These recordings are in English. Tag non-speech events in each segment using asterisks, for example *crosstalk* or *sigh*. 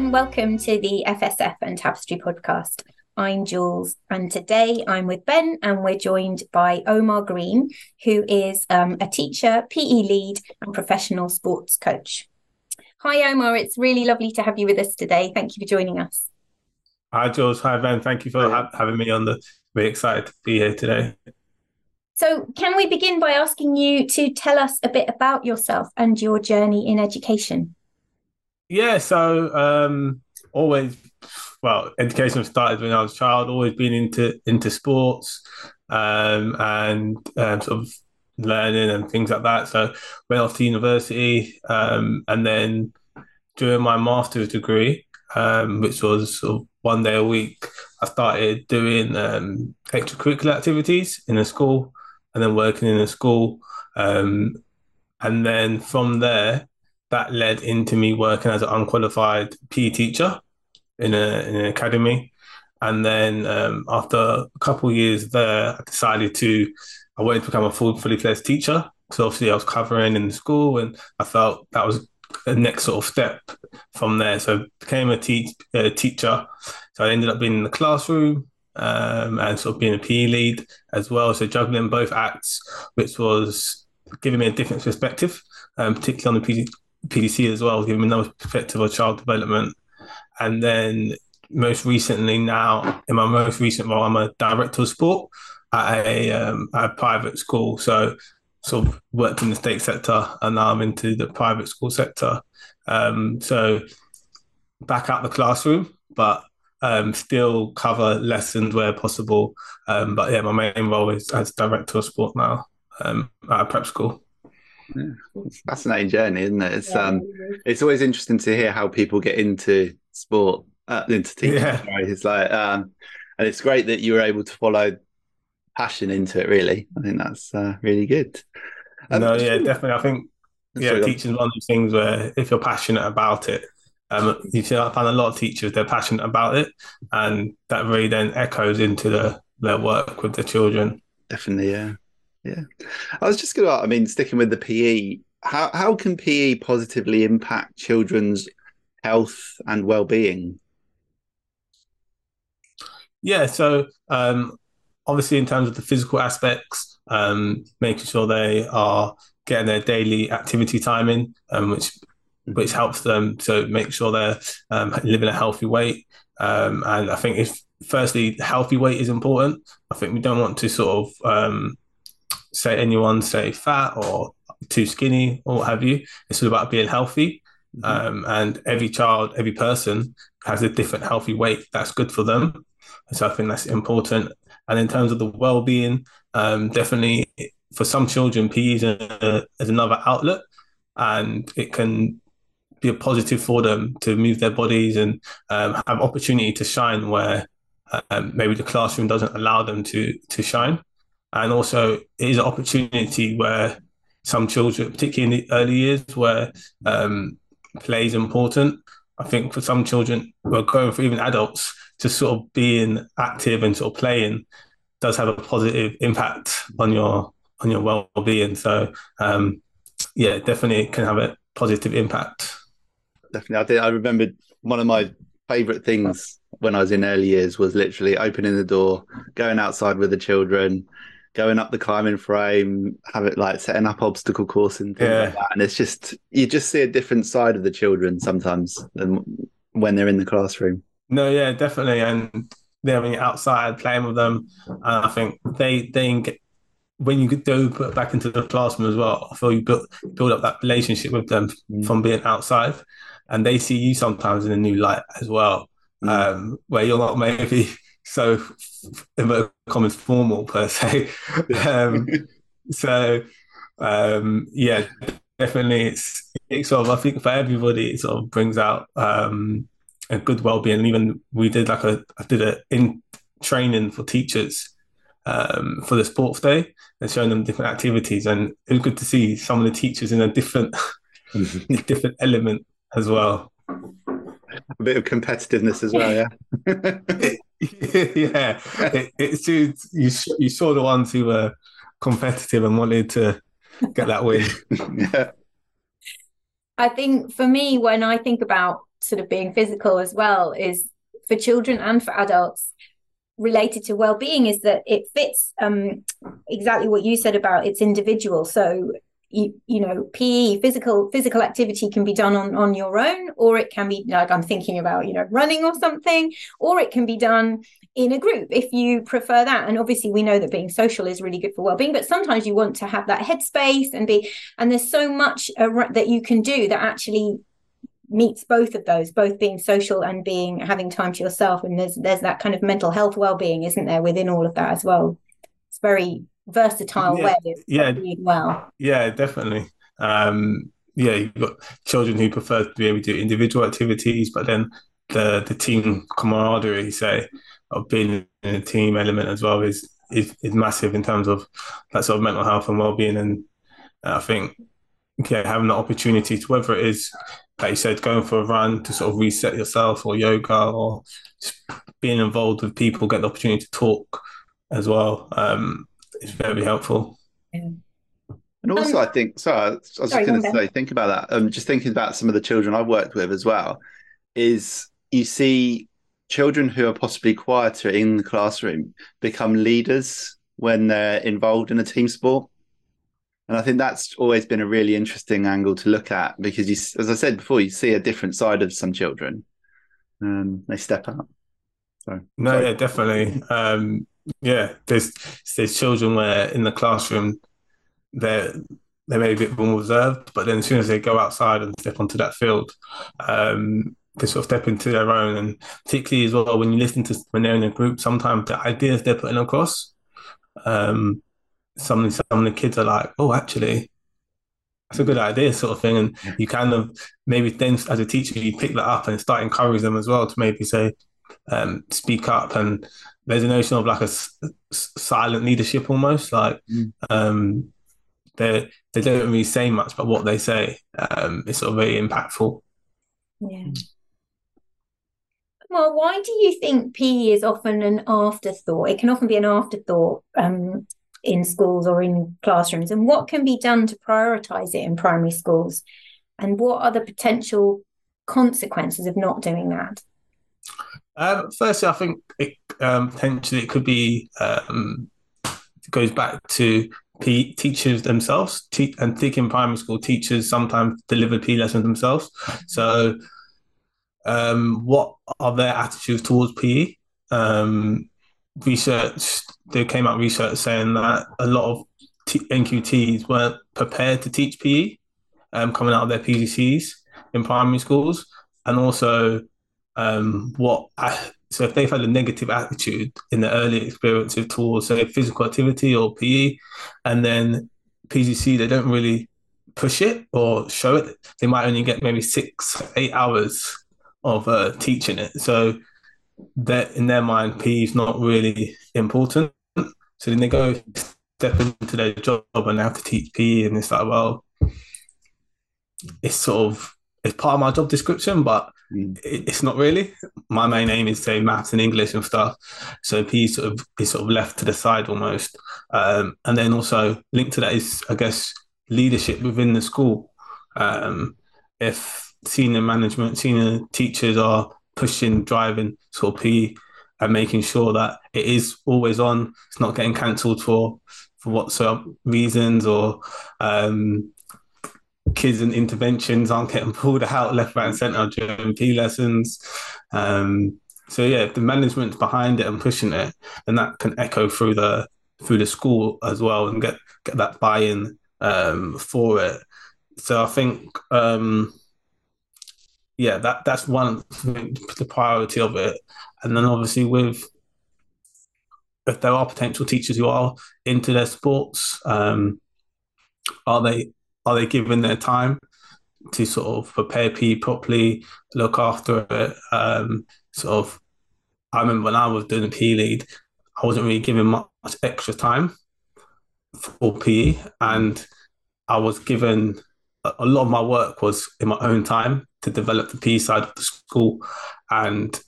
and welcome to the FSF and Tapestry podcast. I'm Jules, and today I'm with Ben, and we're joined by Omar Green, who is um, a teacher, PE lead, and professional sports coach. Hi, Omar. It's really lovely to have you with us today. Thank you for joining us. Hi, Jules. Hi, Ben. Thank you for ha- having me on the. Very excited to be here today. So, can we begin by asking you to tell us a bit about yourself and your journey in education? Yeah, so um, always, well, education started when I was a child. Always been into into sports um, and um, sort of learning and things like that. So went off to university, um, and then during my master's degree, um, which was sort of one day a week, I started doing um, extracurricular activities in a school and then working in a school. Um, and then from there, that led into me working as an unqualified PE teacher in, a, in an academy. And then um, after a couple of years there, I decided to, I wanted to become a full, fully fledged teacher. So obviously I was covering in the school and I felt that was the next sort of step from there. So I became a, te- a teacher. So I ended up being in the classroom um, and sort of being a PE lead as well. So juggling both acts, which was giving me a different perspective, um, particularly on the PD- PDC as well, giving another perspective of child development. And then most recently now, in my most recent role, I'm a director of sport at a, um, at a private school. So sort of worked in the state sector and now I'm into the private school sector. Um, so back out the classroom, but um, still cover lessons where possible. Um, but yeah, my main role is as director of sport now um, at a prep school. Yeah, it's fascinating journey, isn't it? It's yeah, um, it's always interesting to hear how people get into sport, uh, into teaching. Yeah. *laughs* Right? It's like, um, and it's great that you were able to follow passion into it. Really, I think that's uh, really good. Um, no, yeah, definitely. I think yeah, teaching is one of those things where if you're passionate about it, um, you see, I find a lot of teachers they're passionate about it, and that really then echoes into the their work with the children. Definitely, yeah, yeah. I was just going to, I mean, sticking with the PE, how how can PE positively impact children's health and well being? Yeah, so um, obviously, in terms of the physical aspects, um, making sure they are getting their daily activity time in, um, which which helps them to make sure they're um, living a healthy weight. Um, and I think if firstly, healthy weight is important. I think we don't want to sort of um, say anyone say fat or too skinny or what have you. It's all about being healthy. Mm-hmm. Um, and every child, every person has a different healthy weight that's good for them. so I think that's important. And in terms of the well-being, um, definitely for some children, PE is, a, is another outlet, and it can be a positive for them to move their bodies and um, have opportunity to shine where um, maybe the classroom doesn't allow them to to shine. And also, it is an opportunity where some children, particularly in the early years, where um, play is important. I think for some children, we're going for even adults, just sort of being active and sort of playing does have a positive impact on your on your well being. So, um, yeah, definitely can have a positive impact definitely. I did. I remember one of my favorite things when I was in early years was literally opening the door, going outside with the children, going up the climbing frame, have it like setting up obstacle course and things yeah. like that. And it's just you just see a different side of the children sometimes than when they're in the classroom. No, yeah, definitely. And they're outside playing with them, and I think they they when you do put back into the classroom as well, I feel you build build up that relationship with them mm. from being outside and they see you sometimes in a new light as well, mm. um, where you're not maybe so in common formal per se. um, *laughs* so um, yeah, definitely, it's, it's sort of I think for everybody it sort of brings out um, a good well-being. And even we did like a I did a in training for teachers um, for the sports day and showing them different activities, and it was good to see some of the teachers in a different *laughs* different element as well. A bit of competitiveness as well, yeah. *laughs* yeah, it, it's you. You saw the ones who were competitive and wanted to get that win. *laughs* yeah. I think for me, when I think about sort of being physical as well is for children and for adults related to well-being is that it fits um, exactly what you said about it's individual so you, you know pe physical physical activity can be done on on your own or it can be like i'm thinking about you know running or something or it can be done in a group if you prefer that. And obviously we know that being social is really good for well-being but sometimes you want to have that headspace and be and there's so much that you can do that actually meets both of those both being social and being having time to yourself. And there's there's that kind of mental health well-being isn't there within all of that as well? It's very versatile yeah, way of yeah, being well. Yeah definitely. Um yeah you've got children who prefer to be able to do individual activities but then the the team camaraderie say of being in a team element as well is is, is massive in terms of that sort of mental health and well-being. And i think yeah having the opportunity to whether it is like you said, going for a run to sort of reset yourself or yoga or being involved with people, get the opportunity to talk as well um, is very helpful. Yeah. And also, um, I think, so I was sorry, just going to say, think about that. Um, just thinking about some of the children I've worked with as well, is you see children who are possibly quieter in the classroom become leaders when they're involved in a team sport. And I think that's always been a really interesting angle to look at because, you, as I said before, you see a different side of some children. Um, they step up. So no, sorry. yeah, definitely. Um, yeah, there's there's children where in the classroom they're they may be a bit more reserved, but then as soon as they go outside and step onto that field, um, they sort of step into their own. And particularly as well when you listen to when they're in a group, sometimes the ideas they're putting across. Um, some some of the kids are like, oh, actually, that's a good idea, sort of thing. And you kind of maybe then as a teacher, you pick that up and start encouraging them as well to maybe say, um, speak up. And there's a notion of like a s- silent leadership almost, like mm. um, they they don't really say much, but what they say um, is sort of very impactful. Yeah. Well, why do you think PE is often an afterthought? It can often be an afterthought um, in schools or in classrooms and what can be done to prioritize it in primary schools and what are the potential consequences of not doing that um, firstly i think it, um, potentially it could be um, it goes back to P- teachers themselves te- and thinking primary school teachers sometimes deliver P lessons themselves. So um, what are their attitudes towards PE um, research there came out research saying that a lot of T- NQTs weren't prepared to teach PE um, coming out of their PGCs in primary schools, and also um, what I, so if they've had a negative attitude in the early experiences towards say physical activity or PE, and then PGC they don't really push it or show it, they might only get maybe six eight hours of uh, teaching it. So that in their mind, PE is not really important. So then they go step into their job and they have to teach PE, and it's like, well, it's sort of it's part of my job description, but. It's not really. My main aim is say maths and English and stuff. So PE sort of is sort of left to the side almost. Um, and then also linked to that is, I guess, leadership within the school. Um, if senior management, senior teachers are pushing, driving sort of PE and making sure that it is always on. It's not getting cancelled for for whatsoever reasons or um, kids and interventions aren't getting pulled out *laughs* left, right, and centre during PE lessons. Um, so yeah, if the management's behind it and pushing it, then that can echo through the through the school as well and get get that buy-in um, for it. So I think um, yeah, that that's one the priority of it. And then obviously with if there are potential teachers who are into their sports, um, are they are they given their time to sort of prepare PE properly, look after it? Um, sort of, I remember when I was doing PE lead, I wasn't really given much extra time for PE, and I was given a lot of my work was in my own time to develop the PE side of the school, and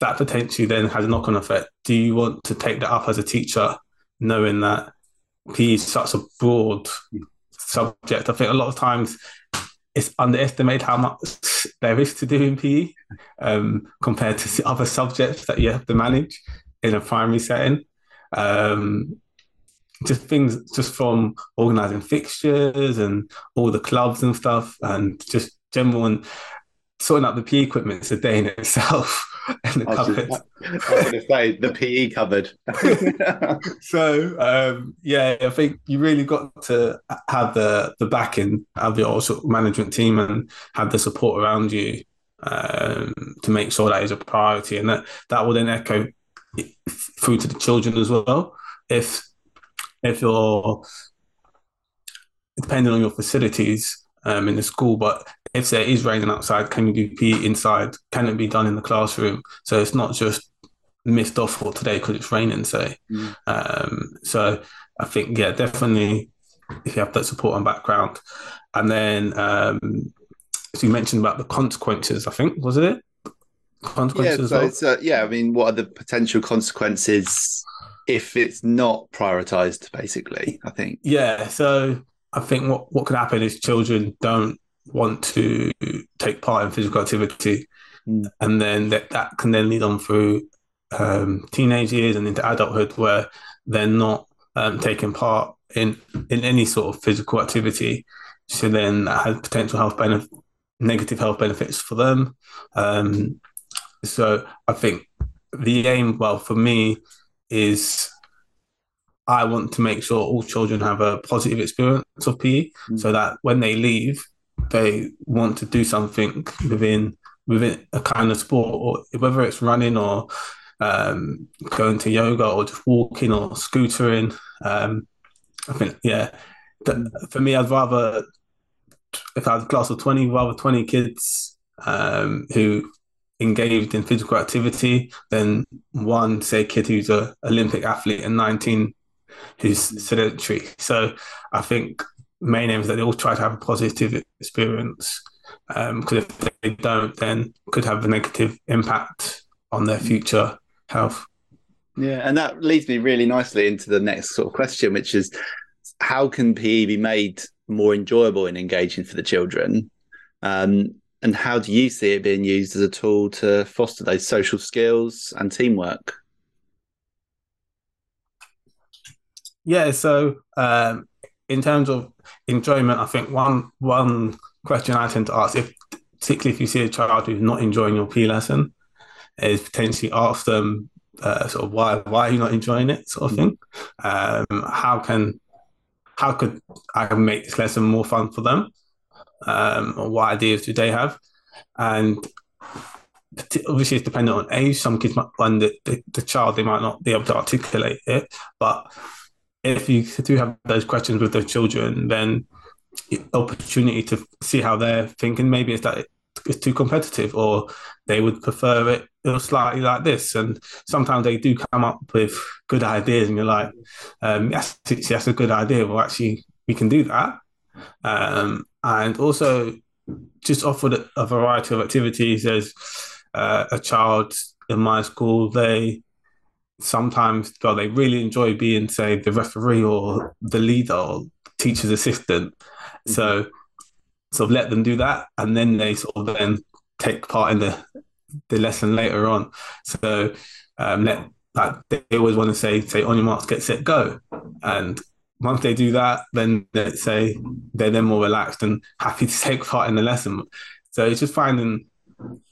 that potentially then has a knock on effect. Do you want to take that up as a teacher, knowing that PE is such a broad subject? I think a lot of times it's underestimated how much there is to do in PE um, compared to other subjects that you have to manage in a primary setting. Um, just things just from organizing fixtures and all the clubs and stuff and just general and sorting out the PE equipment is a day in itself. *laughs* *laughs* and the I cupboard. just, I was going to say the PE cupboard. *laughs* *laughs* so um, yeah, I think you really got to have the the backing of your sort of management team and have the support around you um, to make sure that is a priority, and that that will then echo through to the children as well. If if you're depending on your facilities um, in the school, but if there is raining outside, can you do PE inside? Can it be done in the classroom? So it's not just missed off for today because it's raining, say. Mm. Um, so I think, yeah, definitely if you have that support and background. And then, um, so you mentioned about the consequences, I think, was it? Consequences yeah, so well? uh, yeah, I mean, what are the potential consequences if it's not prioritized, basically? I think. Yeah, so I think what, what could happen is children don't want to take part in physical activity, Mm. and then that, that can then lead on through um, teenage years and into adulthood where they're not um, taking part in in any sort of physical activity. So then that has potential health benefit, negative health benefits for them. Um, so I think the aim, well, for me, is I want to make sure all children have a positive experience of PE, Mm. so that when they leave, they want to do something within within a kind of sport, or whether it's running or um, going to yoga or just walking or scootering. Um, I think, yeah, for me, I'd rather if I had a class of twenty, rather twenty kids um, who engaged in physical activity than one, say, kid who's an Olympic athlete and nineteen who's sedentary. So I think main aim is that they all try to have a positive experience. Because um, if they don't, then could have a negative impact on their future health. Yeah, and that leads me really nicely into the next sort of question, which is how can PE be made more enjoyable and engaging for the children? Um, and how do you see it being used as a tool to foster those social skills and teamwork? Yeah, so um, in terms of enjoyment, I think one one question I tend to ask, if particularly if you see a child who's not enjoying your P lesson, is potentially ask them uh, sort of why why are you not enjoying it, sort of thing. Um, how can how could I make this lesson more fun for them? Um, or what ideas do they have? And obviously, it's dependent on age. Some kids might, when the, the, the child, they might not be able to articulate it, but if you do have those questions with the children, then opportunity to see how they're thinking. Maybe it's that it's too competitive, or they would prefer it slightly like this. And sometimes they do come up with good ideas, and you're like, um, yes, that's a good idea. Well, actually, we can do that. Um, and also, just offered a variety of activities. There's uh, a child in my school. They sometimes well they really enjoy being say the referee or the leader or teacher's assistant. Mm-hmm. so sort of let them do that and then they sort of then take part in the the lesson later on. So um let like they always want to say say on your marks get set go. And once they do that then they say they're then more relaxed and happy to *laughs* take part in the lesson. So it's just finding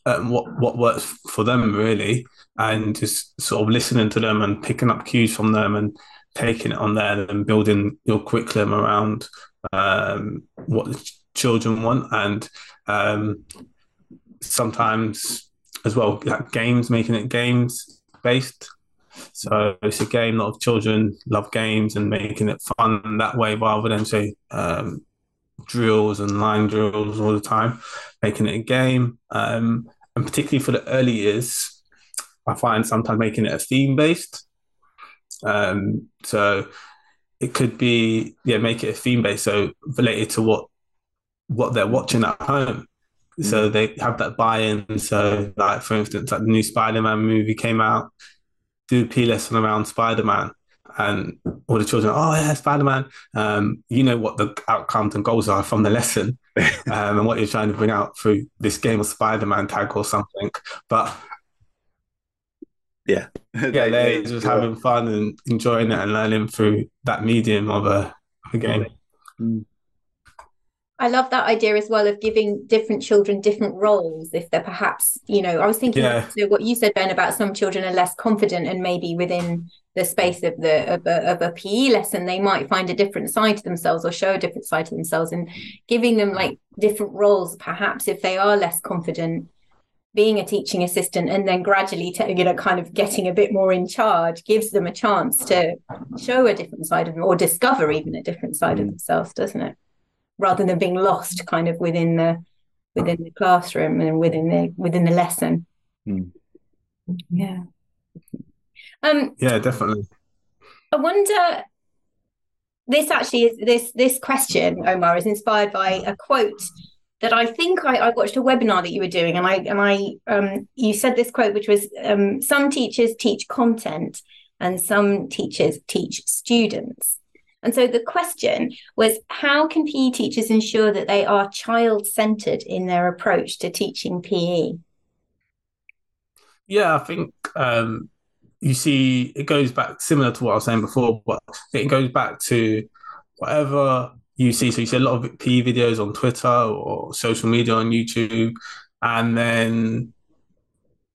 um, what what works for them really, and just sort of listening to them and picking up cues from them and taking it on there and building your curriculum around um, what the children want and um, sometimes as well like games, making it games based. So it's a game. A lot of children love games and making it fun that way, rather than say um, drills and line drills all the time, making it a game. Um, and particularly for the early years, I find sometimes making it a theme based. Um, so it could be yeah, make it a theme based, so related to what what they're watching at home. Mm. So they have that buy-in. So, like for instance, like the new Spider-Man movie came out, do a P lesson around Spider-Man, and all the children, oh yeah, Spider Man. Um, you know what the outcomes and goals are from the lesson, *laughs* um, and what you're trying to bring out through this game of Spider Man tag or something. But *laughs* yeah, yeah, they're just having fun and enjoying it and learning through that medium of a, a game. Mm. I love that idea as well of giving different children different roles. If they're perhaps, you know, I was thinking yeah. so what you said, Ben, about some children are less confident and maybe within the space of the of a, of a PE lesson, they might find a different side to themselves or show a different side to themselves, and giving them like different roles, perhaps if they are less confident, being a teaching assistant and then gradually to, you know kind of getting a bit more in charge gives them a chance to show a different side of them or discover even a different side mm. of themselves doesn't it rather than being lost kind of within the within the classroom and within the within the lesson. Mm. Yeah. Um yeah, definitely. I wonder this actually is this this question, Omar, is inspired by a quote that I think I, I, watched a webinar that you were doing, and I and I um, you said this quote, which was um, some teachers teach content and some teachers teach students. And so the question was how can PE teachers ensure that they are child centered in their approach to teaching PE? Yeah, I think um, you see it goes back similar to what I was saying before, but it goes back to whatever you see. So you see a lot of PE videos on Twitter or social media on YouTube, and then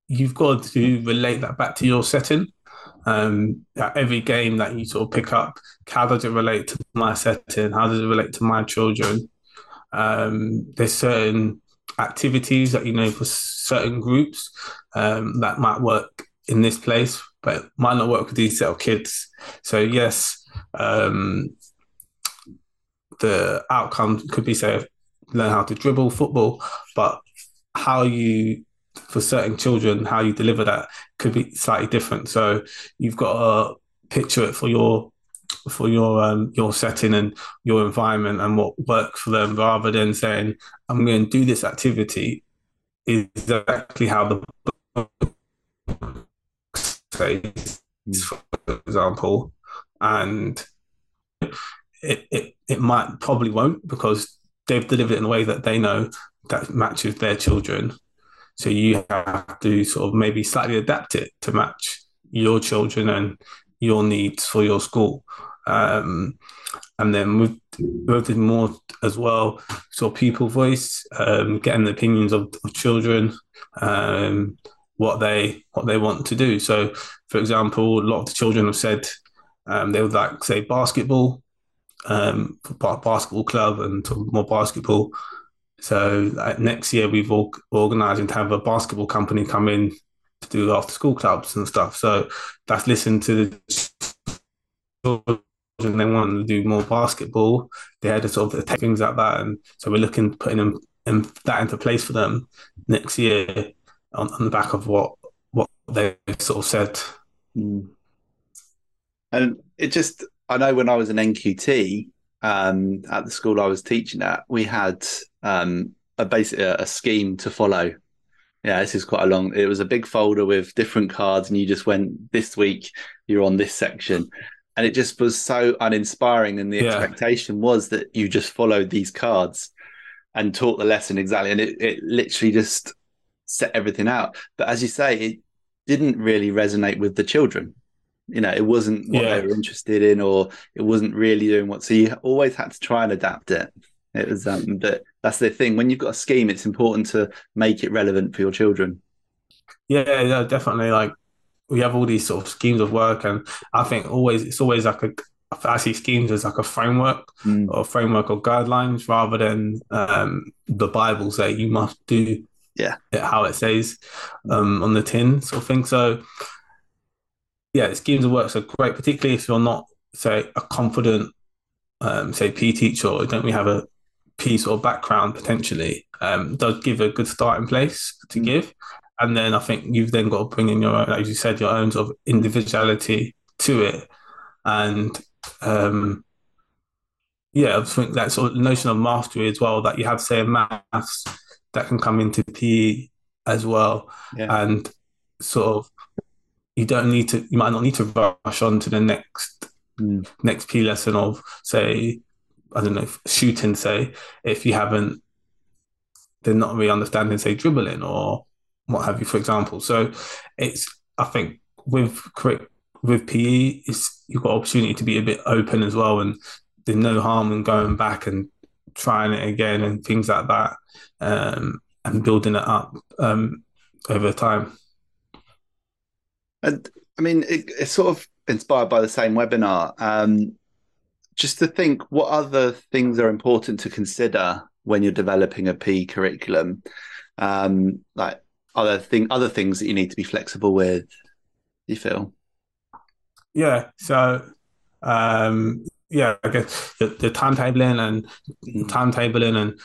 you've got to relate that back to your setting um, every game that you sort of pick up, how does it relate to my setting? How does it relate to my children? Um, there's certain activities that you know for certain groups um, that might work in this place, but might not work with these set of kids. So yes, um, the outcome could be say learn how to dribble football, but how you for certain children, how you deliver that could be slightly different. So you've got to picture it for your for your um, your setting and your environment and what works for them, rather than saying, "I'm going to do this activity." Is exactly how the book says, for example, and it, it it might probably won't because they've delivered it in a way that they know that matches their children so you have to sort of maybe slightly adapt it to match your children and your needs for your school. Um, and then moved it more as well, so people voice, um, getting the opinions of, of children, um, what they what they want to do. So, for example, a lot of the children have said um, they would like say basketball, um, basketball club, and more basketball. So next year we've all organising to have a basketball company come in to do after school clubs and stuff. So that's listen to the children. They want to do more basketball. They had to sort of take things like that, and so we're looking putting them in, that into place for them next year on, on the back of what what they sort of said. Mm. And it just, I know when I was an NQT, um, at the school I was teaching at, we had um, a basic a, a scheme to follow. Yeah, this is quite a long. It was a big folder with different cards, and you just went this week. You're on this section, and it just was so uninspiring. And the yeah. expectation was that you just followed these cards and taught the lesson exactly, and it, it literally just set everything out. But as you say, it didn't really resonate with the children you know it wasn't what yeah. they were interested in or it wasn't really doing what so you always had to try and adapt it it was um but that's the thing when you've got a scheme it's important to make it relevant for your children yeah, yeah definitely like we have all these sort of schemes of work and i think always it's always like a I see schemes as like a framework mm. or a framework or guidelines rather than um, the Bible say you must do yeah it how it says um, on the tin sort of thing. So yeah, schemes of works are great, particularly if you're not, say, a confident, um, say, P teacher or don't we have a P sort of background potentially, um, does give a good starting place to mm. give. And then I think you've then got to bring in your own, as you said, your own sort of individuality to it. And um, yeah, I think that sort of notion of mastery as well, that you have, say, a maths that can come into PE as well. Yeah. And sort of you don't need to. You might not need to rush on to the next Mm. next P lesson of say, I don't know, shooting. Say if you haven't, they're not really understanding say dribbling or what have you, for example. So it's I think with with PE, it's you've got opportunity to be a bit open as well, and there's no harm in going back and trying it again and things like that, um, and building it up um, over time. And I mean, it, it's sort of inspired by the same webinar. Um, just to think, what other things are important to consider when you're developing a P curriculum? Um, like other thing, other things that you need to be flexible with. You feel? Yeah. So, um, yeah, I guess the, the timetabling and Mm. timetabling and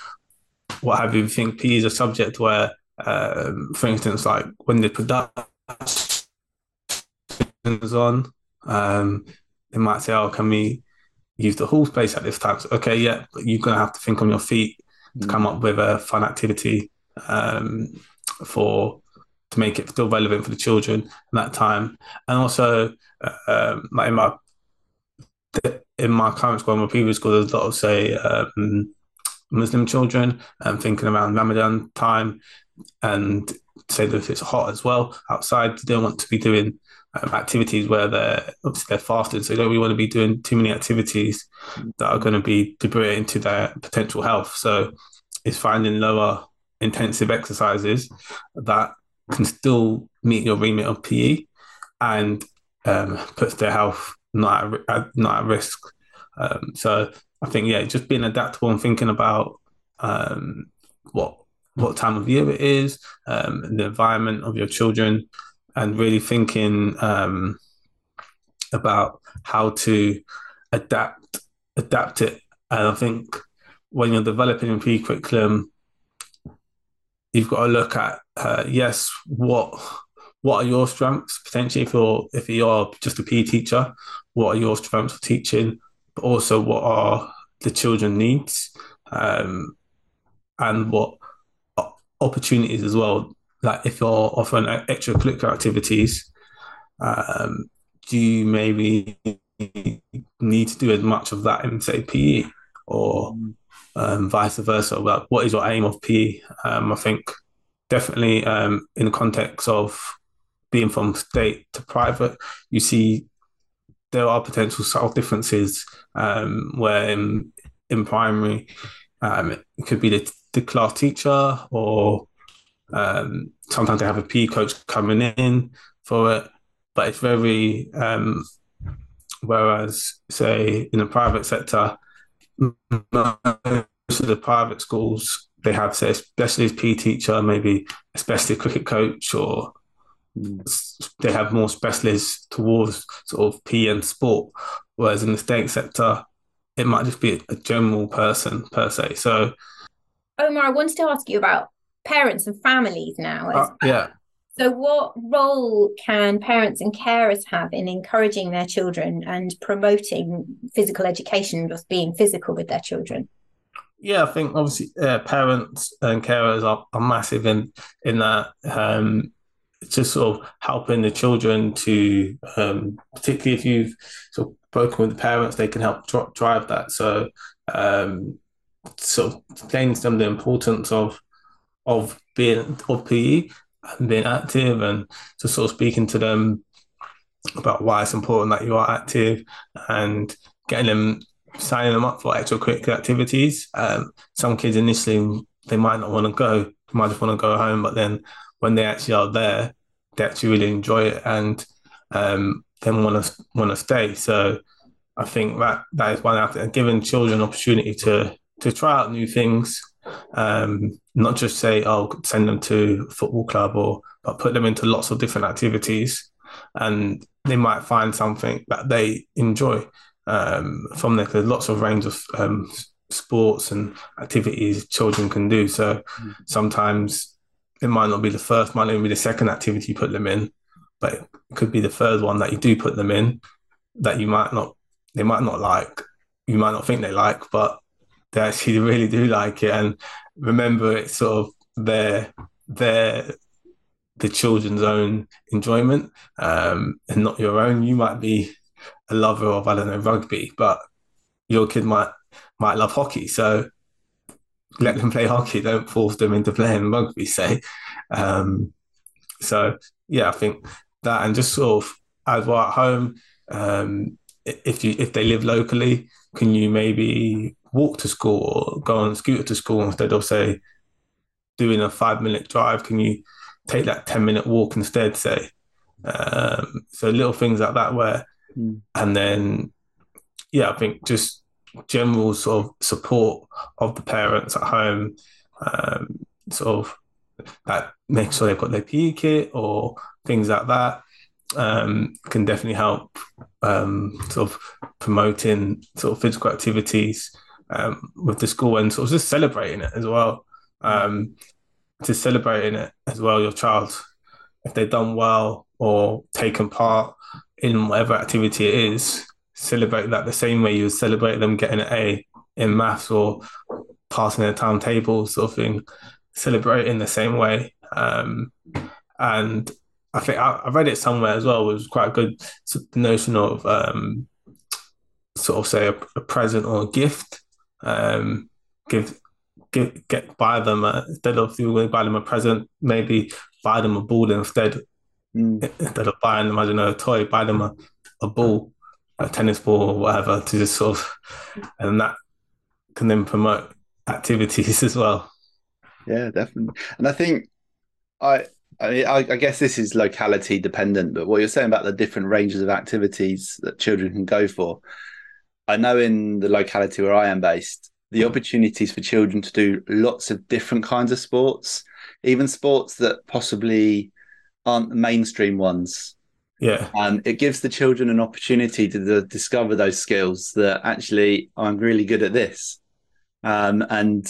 what have you. I think P is a subject where, um, for instance, like when the production on, um, they might say, "Oh, can we use the hall space at this time?" So, okay, yeah, but you're gonna have to think on your feet to come up with a fun activity um, for to make it still relevant for the children at that time, and also uh, um, like in my in my current school, and my previous school, there's a lot of say um, Muslim children, and thinking around Ramadan time, and say that if it's hot as well outside, they don't want to be doing um, activities where they're obviously they're fasting, so they don't really want to be doing too many activities that are going to be debilitating to their potential health. So it's finding lower intensive exercises that can still meet your remit of PE and um, puts their health not at, at, not at risk. Um, so I think yeah, just being adaptable and thinking about um, what what time of year it is, um, the environment of your children, and really thinking um, about how to adapt adapt it. And I think when you're developing a PE curriculum, you've got to look at uh, yes, what what are your strengths potentially if you're if you're just a PE teacher, what are your strengths for teaching, but also what are the children needs, um, and what opportunities as well. Like if you're offering extracurricular activities, um, do you maybe need to do as much of that in say PE or um, vice versa? Like what is your aim of PE? Um, I think definitely um, in the context of being from state to private, you see there are potential subtle differences um, where in, in primary um, it could be the, the class teacher or um, sometimes they have a PE coach coming in for it, but it's very um, whereas say in the private sector, most of the private schools they have say a specialist PE teacher, maybe a specialist cricket coach, or they have more specialists towards sort of PE and sport. Whereas in the state sector, it might just be a general person per se. So, Omar, I wanted to ask you about parents and families now. uh, yeah. So, what role can parents and carers have in encouraging their children and promoting physical education, just being physical with their children? Yeah, I think obviously uh, parents and carers are, are massive in in that. Um, just sort of helping the children to, um, particularly if you've sort of spoken with the parents, they can help dr- drive that. So, um, sort of explains them the importance of of being of PE and being active, and just sort of speaking to them about why it's important that you are active and getting them signing them up for extracurricular activities. Um, some kids initially they might not want to go, they might just want to go home, but then when they actually are there, they actually really enjoy it and um, then want to want to stay. So I think that that is one aspect, giving children opportunity to to try out new things, um, not just say, "Oh, send them to a football club," or but put them into lots of different activities, and they might find something that they enjoy um, from there. There's lots of range of um, sports and activities children can do. So mm-hmm. sometimes it might not be the first, might not be the second activity you put them in, but it could be the third one that you do put them in that you might not, they might not like, you might not think they like, but they *laughs* actually really do like it. And remember, it's sort of their their the children's own enjoyment um, and not your own. You might be a lover of I don't know rugby, but your kid might might love hockey. So let them play hockey. Don't force them into playing rugby. Say, um, so yeah, I think that and just sort of as well at home. Um, if you if they live locally, can you maybe walk to school or go on scooter to school instead of say doing a five minute drive? Can you take that ten minute walk instead? Say, um, so little things like that where, mm. and then yeah, I think just general sort of support of the parents at home, um, sort of that make sure they've got their PE kit or things like that um, can definitely help um, sort of promoting sort of physical activities um, with the school and sort of just celebrating it as well. Um, just celebrating it as well, your child, if they've done well or taken part in whatever activity it is, celebrate that the same way you would celebrate them getting an A in maths or passing their timetable sort of thing. Celebrate in the same way. Um, and I think I, I, read it somewhere as well. Was quite a good the notion of um, sort of say a, a, present or a gift. Um, give, give, get buy them a, instead of you going to buy them a present, maybe buy them a ball instead. Mm. Instead of buying them, I don't know, a toy, buy them a, a ball, a tennis ball or whatever to just sort of, and that can then promote activities *laughs* as well. Yeah, definitely. And I think I, I, I, guess this is locality dependent, but what you're saying about the different ranges of activities that children can go for, I know in the locality where I am based, the opportunities for children to do lots of different kinds of sports, even sports that possibly aren't the mainstream ones. Yeah. And it gives the children an opportunity to, to discover those skills that actually I'm really good at this. Um, and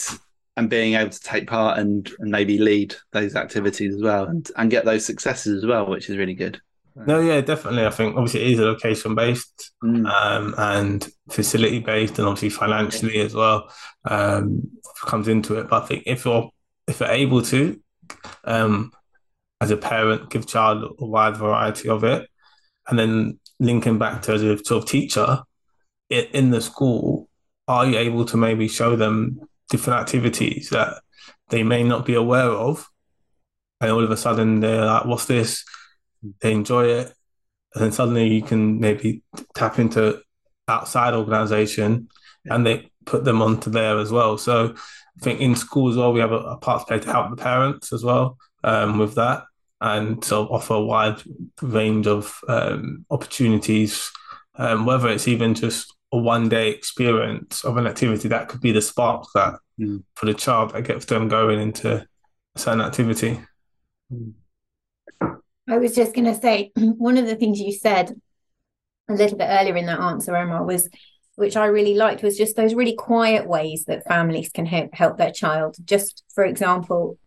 and being able to take part and, and maybe lead those activities as well and, and get those successes as well, which is really good. No, yeah, definitely. I think obviously it is a location based mm. um, and facility based, and obviously financially as well um, comes into it. But I think if you're if you're able to, um, as a parent, give child a wide variety of it, and then linking back to as a sort of teacher in the school, are you able to maybe show them different activities that they may not be aware of. And all of a sudden they're like, what's this? They enjoy it. And then suddenly you can maybe tap into outside organization and they put them onto there as well. So I think in school as well, we have a, a part to play to help the parents as well um, with that and of offer a wide range of um, opportunities, um, whether it's even just a one day experience of an activity that could be the spark that mm. for the child that gets them going into a certain activity. I was just going to say *clears throat* one of the things you said a little bit earlier in that answer, Omar, was which I really liked was just those really quiet ways that families can help help their child. Just for example,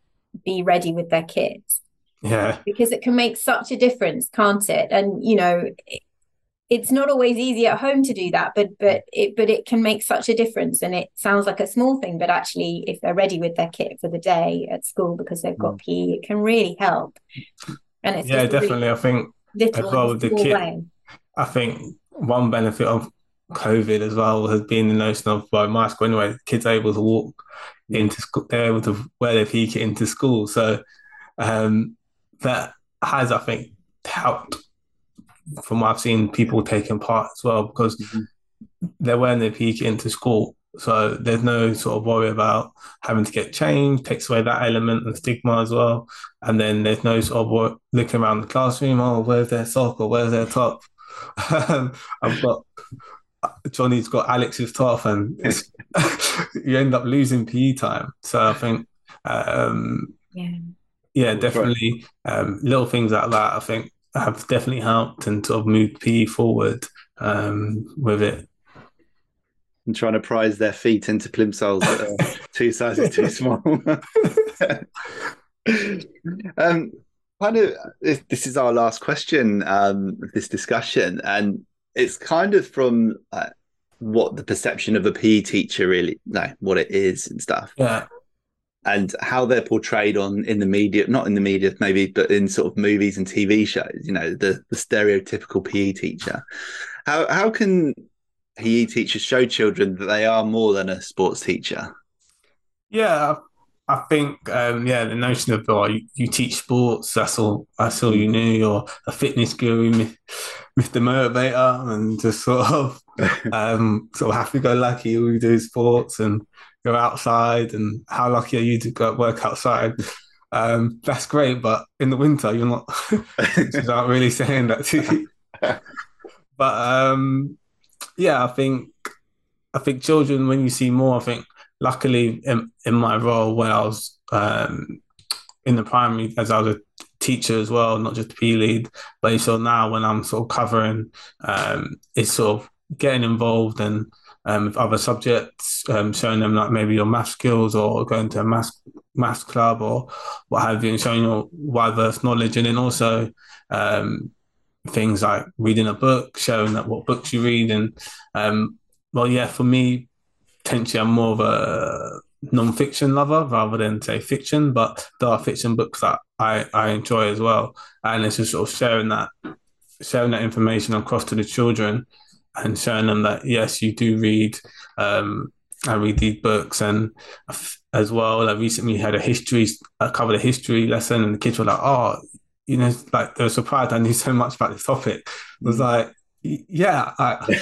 be ready with their kids. Yeah. Because it can make such a difference, can't it? And you know, it's not always easy at home to do that but but it but it can make such a difference and it sounds like a small thing but actually if they're ready with their kit for the day at school because they've got mm. PE it can really help and it's yeah definitely I think as well with the kit way. I think one benefit of COVID as well has been the notion of well, mask anyway kids are able to walk into school they're able to wear their PE kit into school so um, that has I think helped from what I've seen, people taking part as well because mm-hmm. they're wearing their PE into school. So there's no sort of worry about having to get changed, takes away that element and stigma as well. And then there's no sort of work, looking around the classroom, oh, where's their sock or where's their top? *laughs* I've got Johnny's got Alex's top, and *laughs* you end up losing PE time. So I think, um, yeah, yeah, definitely um, little things like that. I think have definitely helped and sort of moved PE forward um, with it. And trying to prize their feet into plimsolls that are *laughs* two sizes too small. *laughs* um, kind of, this is our last question um, of this discussion, and it's kind of from uh, what the perception of a PE teacher really, no, what it is and stuff. Yeah. and how they're portrayed on in the media, not in the media maybe, but in sort of movies and TV shows. You know, the the stereotypical PE teacher. How how can PE teachers show children that they are more than a sports teacher? Yeah, I think um, yeah, the notion of oh, you, you, teach sports. That's all. That's all you knew. You're a fitness guru, Mr. Motivator, and just sort of *laughs* um, sort of happy go lucky. All you do sports and go outside. And how lucky are you to go work outside? Um, that's great, but in the winter, you're not. *laughs* aren't really saying that to you. *laughs* But um, yeah, I think I think children when you see more, I think luckily in, in my role when I was um, in the primary as I was a teacher as well, not just PE lead, but so now when I'm sort of covering, um, it's sort of getting involved and um, with other subjects, um, showing them like maybe your math skills or going to a math math club or what have you, and showing your diverse knowledge, and then also um, things like reading a book, showing that what books you read, and um, well, yeah, for me potentially I'm more of a non-fiction lover rather than say fiction, but there are fiction books that I, I enjoy as well. And it's just sort of sharing that sharing that information across to the children and showing them that yes, you do read um, I read these books and as well. I recently had a history, I covered a history lesson, and the kids were like, "Oh, you know, like they were surprised I knew so much about this topic." It was mm. like, yeah, I,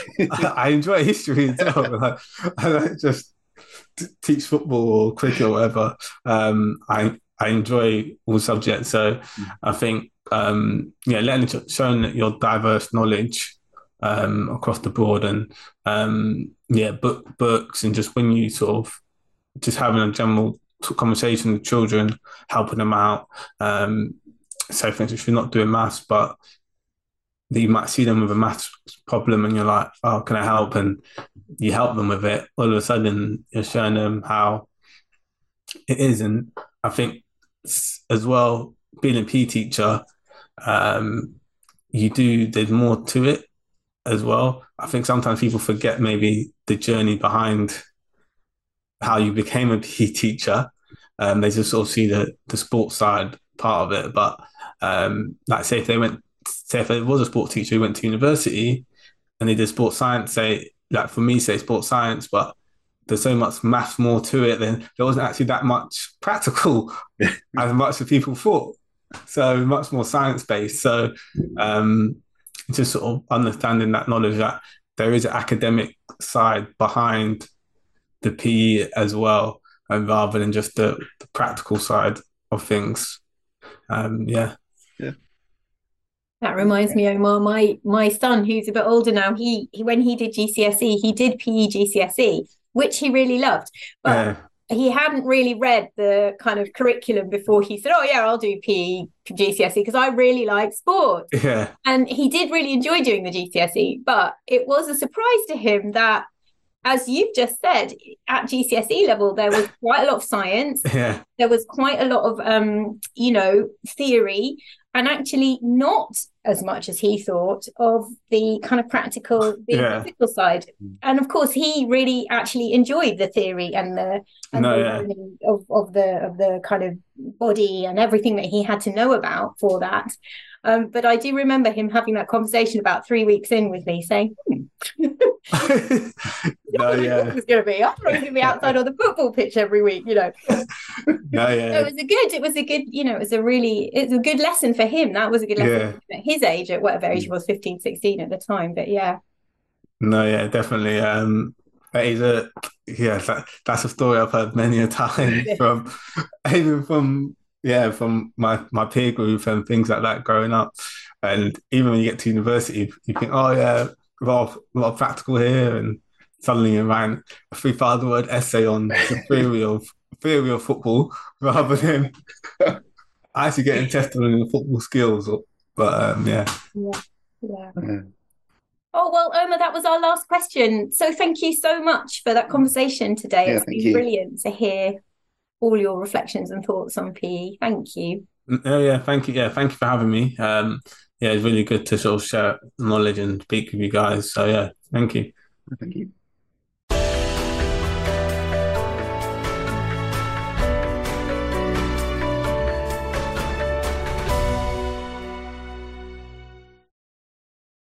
I enjoy history as well. *laughs* Like, I don't just teach football or cricket or whatever. Um, I I enjoy all subjects, so mm. I think um, yeah, letting showing that your diverse knowledge um, across the board and um, yeah, book books and just when you sort of just having a general conversation with children, helping them out. Um, so, for instance, if you're not doing maths, but you might see them with a maths problem and you're like, oh, can I help? And you help them with it. All of a sudden, you're showing them how it is. And I think as well, being a PE teacher, um, you do, there's more to it as well. I think sometimes people forget maybe the journey behind how you became a PE teacher. Um, they just sort of see the, the sports side part of it. But um, like say if they went say if it was a sports teacher who went to university and they did sports science, say like for me, say sports science, but there's so much math more to it, then there wasn't actually that much practical *laughs* as much as people thought. So much more science based. So um, just sort of understanding that knowledge that there is an academic side behind the PE as well, and rather than just the, the practical side of things. Um, yeah. Yeah. That reminds me, Omar, my my son, who's a bit older now, he, he when he did GCSE, he did PE GCSE, which he really loved. But yeah. he hadn't really read the kind of curriculum before he said, Oh yeah, I'll do PE GCSE because I really like sports. Yeah. And he did really enjoy doing the GCSE, but it was a surprise to him that as you've just said, at GCSE level, there was quite a lot of science. *laughs* Yeah. There was quite a lot of, um, you know, theory, and actually not as much as he thought of the kind of practical *laughs* the yeah. physical side and of course he really actually enjoyed the theory and the, and no, the yeah. of, of the of the kind of body and everything that he had to know about for that um, but I do remember him having that conversation about three weeks in with me, saying, hmm. *laughs* no, *laughs* yeah. it was going to be. I thought it was going to be outside on the football pitch every week, you know. *laughs* no, yeah. it was a good, it was a good, you know, it was a really, it was a good lesson for him. That was a good lesson yeah. at his age, at whatever age he was, 15, 16 at the time. But yeah. No, yeah, definitely. Um, that is a yeah, that, that's a story I've heard many a time from even from yeah, from my my peer group and things like that growing up. And even when you get to university, you think, oh yeah, a lot of, a lot of practical here, and suddenly you write a three thousand word essay on the *laughs* theory of theory of football rather than *laughs* actually getting tested on your football skills. But um, yeah. yeah, yeah. Oh well, Omar, that was our last question. So thank you so much for that conversation today. Yeah, it's been you. brilliant to hear all your reflections and thoughts on PE. Thank you. Oh yeah, thank you. Yeah, thank you for having me. Um, yeah, it's really good to sort of share knowledge and speak with you guys. So yeah, thank you. Thank you.